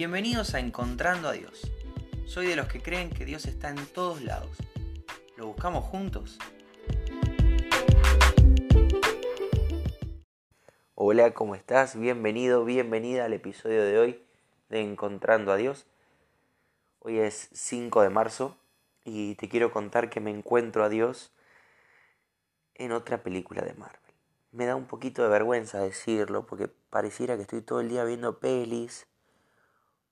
Bienvenidos a Encontrando a Dios. Soy de los que creen que Dios está en todos lados. ¿Lo buscamos juntos? Hola, ¿cómo estás? Bienvenido, bienvenida al episodio de hoy de Encontrando a Dios. Hoy es 5 de marzo y te quiero contar que me encuentro a Dios en otra película de Marvel. Me da un poquito de vergüenza decirlo porque pareciera que estoy todo el día viendo pelis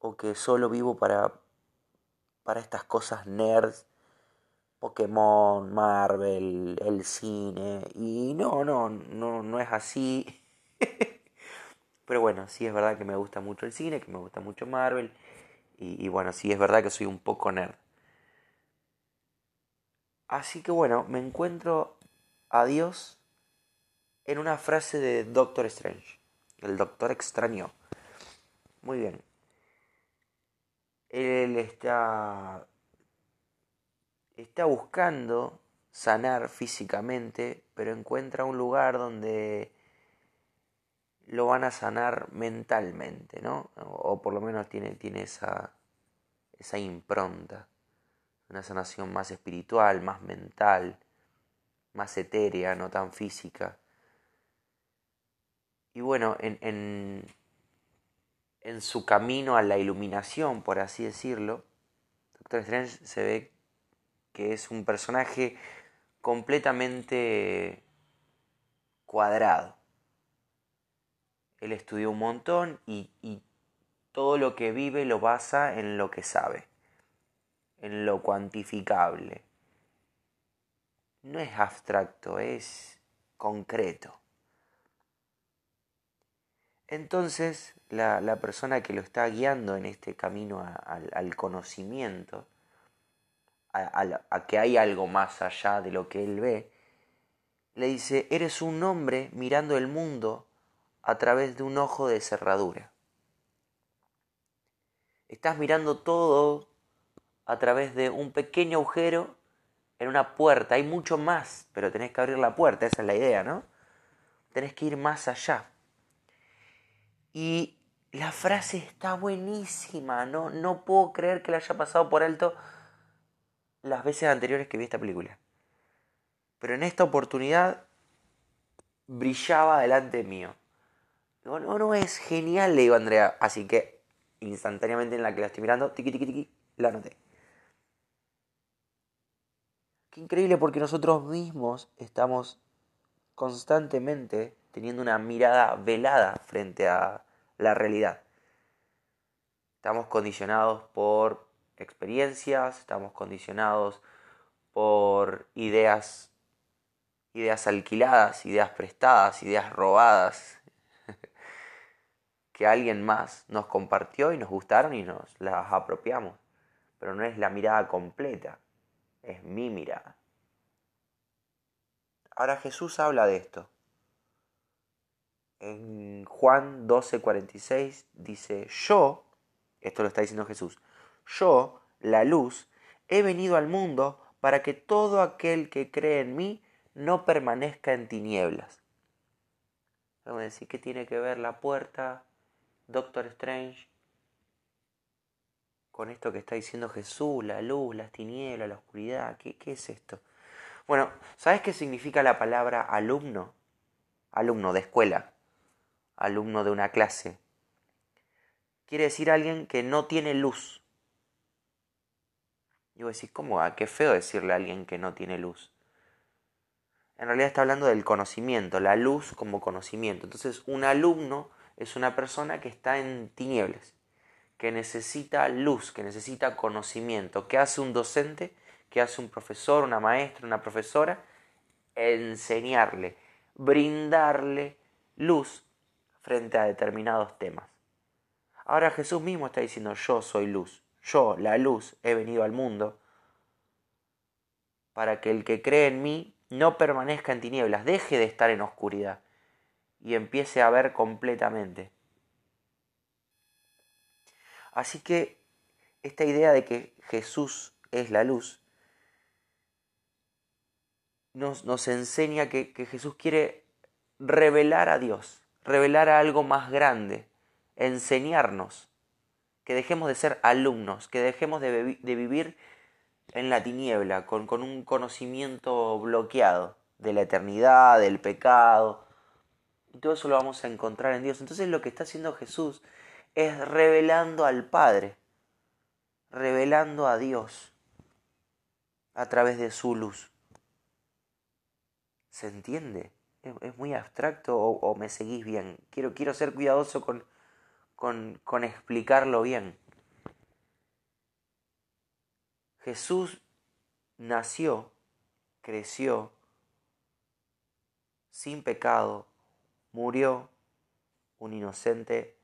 o que solo vivo para, para estas cosas nerds, Pokémon, Marvel, el cine, y no, no, no, no es así. Pero bueno, sí es verdad que me gusta mucho el cine, que me gusta mucho Marvel, y, bueno, sí es verdad que soy un poco nerd. Así que bueno, me encuentro a Dios en una frase de Doctor Strange, el Doctor extraño. Muy bien. Él está, está buscando sanar físicamente, pero encuentra un lugar donde lo van a sanar mentalmente, ¿no? O por lo menos tiene, tiene esa, esa impronta, una sanación más espiritual, más mental, más etérea, no tan física. Y bueno, en, en, en su camino a la iluminación, por así decirlo, Doctor Strange se ve que es un personaje completamente cuadrado. Él estudió un montón y, y, todo lo que vive lo basa en lo que sabe, en lo cuantificable. No es abstracto, es concreto. Entonces, la, persona que lo está guiando en este camino al conocimiento, a, a, que hay algo más allá de lo que él ve, le dice, eres un hombre mirando el mundo a través de un ojo de cerradura. Estás mirando todo a través de un pequeño agujero en una puerta. Hay mucho más, pero tenés que abrir la puerta, esa es la idea, ¿no? Tenés que ir más allá. Y la frase está buenísima, no, no puedo creer que la haya pasado por alto las veces anteriores que vi esta película. Pero en esta oportunidad brillaba delante mío. No, no, es genial, le digo a Andrea. Así que instantáneamente en la que la estoy mirando, tiqui, tiqui, tiqui, la anoté. Qué increíble porque nosotros mismos estamos constantemente teniendo una mirada velada frente a la realidad. Estamos condicionados por experiencias, estamos condicionados por ideas, ideas alquiladas, ideas prestadas, ideas robadas, que alguien más nos compartió y nos gustaron y nos las apropiamos. Pero no es la mirada completa, es mi mirada. Ahora Jesús habla de esto. En Juan 12:46 dice, yo, esto lo está diciendo Jesús, yo, la luz, he venido al mundo para que todo aquel que cree en mí no permanezca en tinieblas. Vamos a decir, ¿qué tiene que ver la puerta, Doctor Strange, con esto que está diciendo Jesús, la luz, las tinieblas, la oscuridad? ¿Qué, qué es esto? Bueno, ¿sabes qué significa la palabra alumno? Alumno de escuela alumno de una clase. Quiere decir alguien que no tiene luz. Y vos decís, ¿cómo? ¿A qué feo decirle a alguien que no tiene luz? En realidad está hablando del conocimiento, la luz como conocimiento. Entonces, un alumno es una persona que está en tinieblas, que necesita luz, que necesita conocimiento. ¿Qué hace un docente? ¿Qué hace un profesor, una maestra, una profesora? Enseñarle, brindarle luz frente a determinados temas. Ahora Jesús mismo está diciendo, yo soy luz, yo, la luz, he venido al mundo para que el que cree en mí no permanezca en tinieblas, deje de estar en oscuridad y empiece a ver completamente. Así que esta idea de que Jesús es la luz nos, nos enseña que, que Jesús quiere revelar a Dios revelar algo más grande, enseñarnos que dejemos de ser alumnos, que dejemos de, vivir en la tiniebla, con, con un conocimiento bloqueado de la eternidad, del pecado. Y todo eso lo vamos a encontrar en Dios. Entonces lo que está haciendo Jesús es revelando al Padre, revelando a Dios a través de su luz. ¿Se entiende? Es, muy abstracto o, me seguís bien. Quiero, quiero ser cuidadoso con, con, con explicarlo bien. Jesús nació, creció, sin pecado, murió un inocente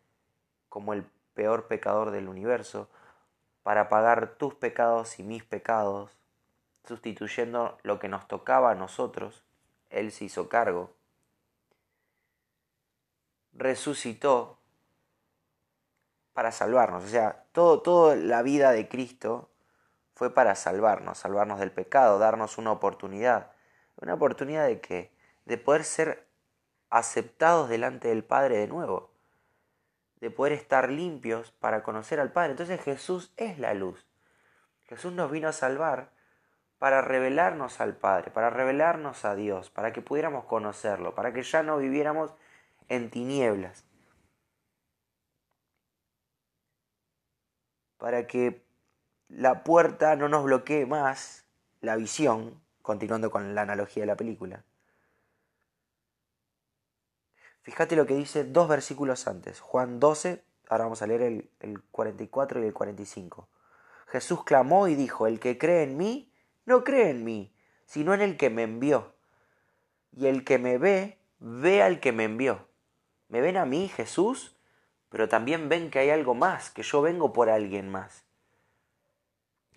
como el peor pecador del universo, para pagar tus pecados y mis pecados, sustituyendo lo que nos tocaba a nosotros, Él se hizo cargo. Resucitó para salvarnos. O sea, todo, toda la vida de Cristo fue para salvarnos, salvarnos del pecado, darnos una oportunidad. ¿Una oportunidad de qué? De poder ser aceptados delante del Padre de nuevo. De poder estar limpios para conocer al Padre. Entonces Jesús es la luz. Jesús nos vino a salvar para revelarnos al Padre, para revelarnos a Dios, para que pudiéramos conocerlo, para que ya no viviéramos en tinieblas. para que la puerta no nos bloquee más la visión, continuando con la analogía de la película. Fíjate lo que dice dos versículos antes, Juan 12, ahora vamos a leer el, el 44 y el 45. Jesús clamó y dijo, el que cree en mí, no cree en mí, sino en el que me envió. Y el que me ve, ve al que me envió. ¿Me ven a mí, Jesús? pero también ven que hay algo más, que yo vengo por alguien más.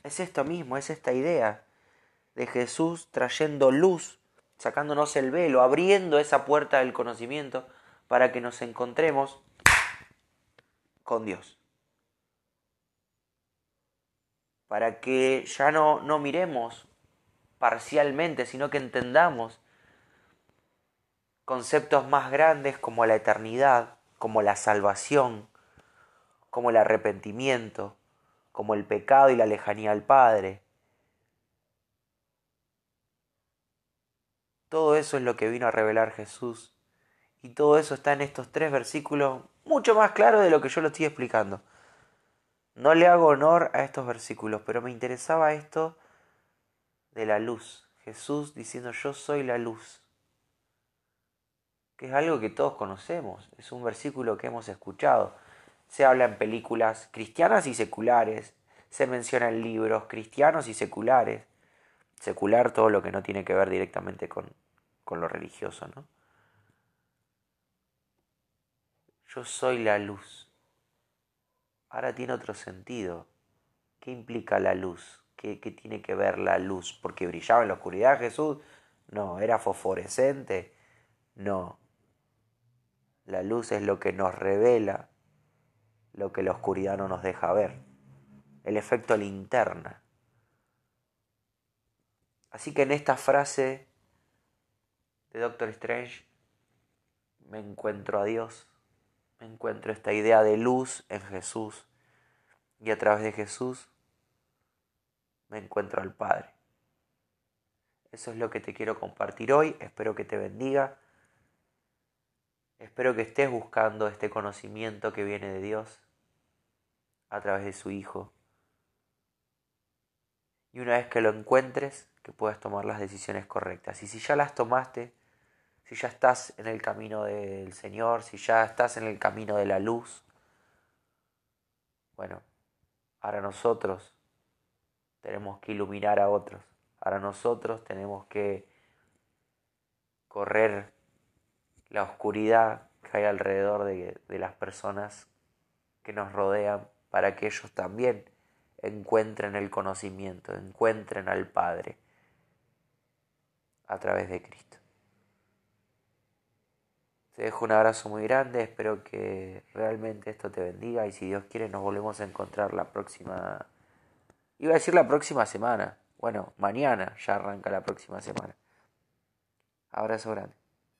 Es esto mismo, es esta idea de Jesús trayendo luz, sacándonos el velo, abriendo esa puerta del conocimiento para que nos encontremos con Dios. Para que ya no, no miremos parcialmente, sino que entendamos conceptos más grandes como la eternidad, como la salvación, como el arrepentimiento, como el pecado y la lejanía al Padre. Todo eso es lo que vino a revelar Jesús. Y todo eso está en estos tres versículos, mucho más claro de lo que yo lo estoy explicando. No le hago honor a estos versículos, pero me interesaba esto de la luz. Jesús diciendo yo soy la luz que es algo que todos conocemos, es un versículo que hemos escuchado. Se habla en películas cristianas y seculares, se menciona en libros cristianos y seculares, secular todo lo que no tiene que ver directamente con, con lo religioso, ¿no? Yo soy la luz. Ahora tiene otro sentido. ¿Qué implica la luz? ¿Qué, ¿Qué, tiene que ver la luz? ¿Porque brillaba en la oscuridad Jesús? No, era fosforescente. No, la luz es lo que nos revela lo que la oscuridad no nos deja ver. El efecto linterna. Así que en esta frase de Doctor Strange me encuentro a Dios, encuentro esta idea de luz en Jesús y a través de Jesús me encuentro al Padre. Eso es lo que te quiero compartir hoy, espero que te bendiga. Espero que estés buscando este conocimiento que viene de Dios a través de su Hijo. Y una vez que lo encuentres, que puedas tomar las decisiones correctas. Y si ya las tomaste, si ya estás en el camino del Señor, si ya estás en el camino de la luz, bueno, ahora nosotros tenemos que iluminar a otros. Ahora nosotros tenemos que correr la oscuridad que hay alrededor de, las personas que nos rodean para que ellos también encuentren el conocimiento, encuentren al Padre a través de Cristo. Te dejo un abrazo muy grande, espero que realmente esto te bendiga y si Dios quiere nos volvemos a encontrar la próxima, iba a decir la próxima semana, bueno, mañana ya arranca la próxima semana. Abrazo grande.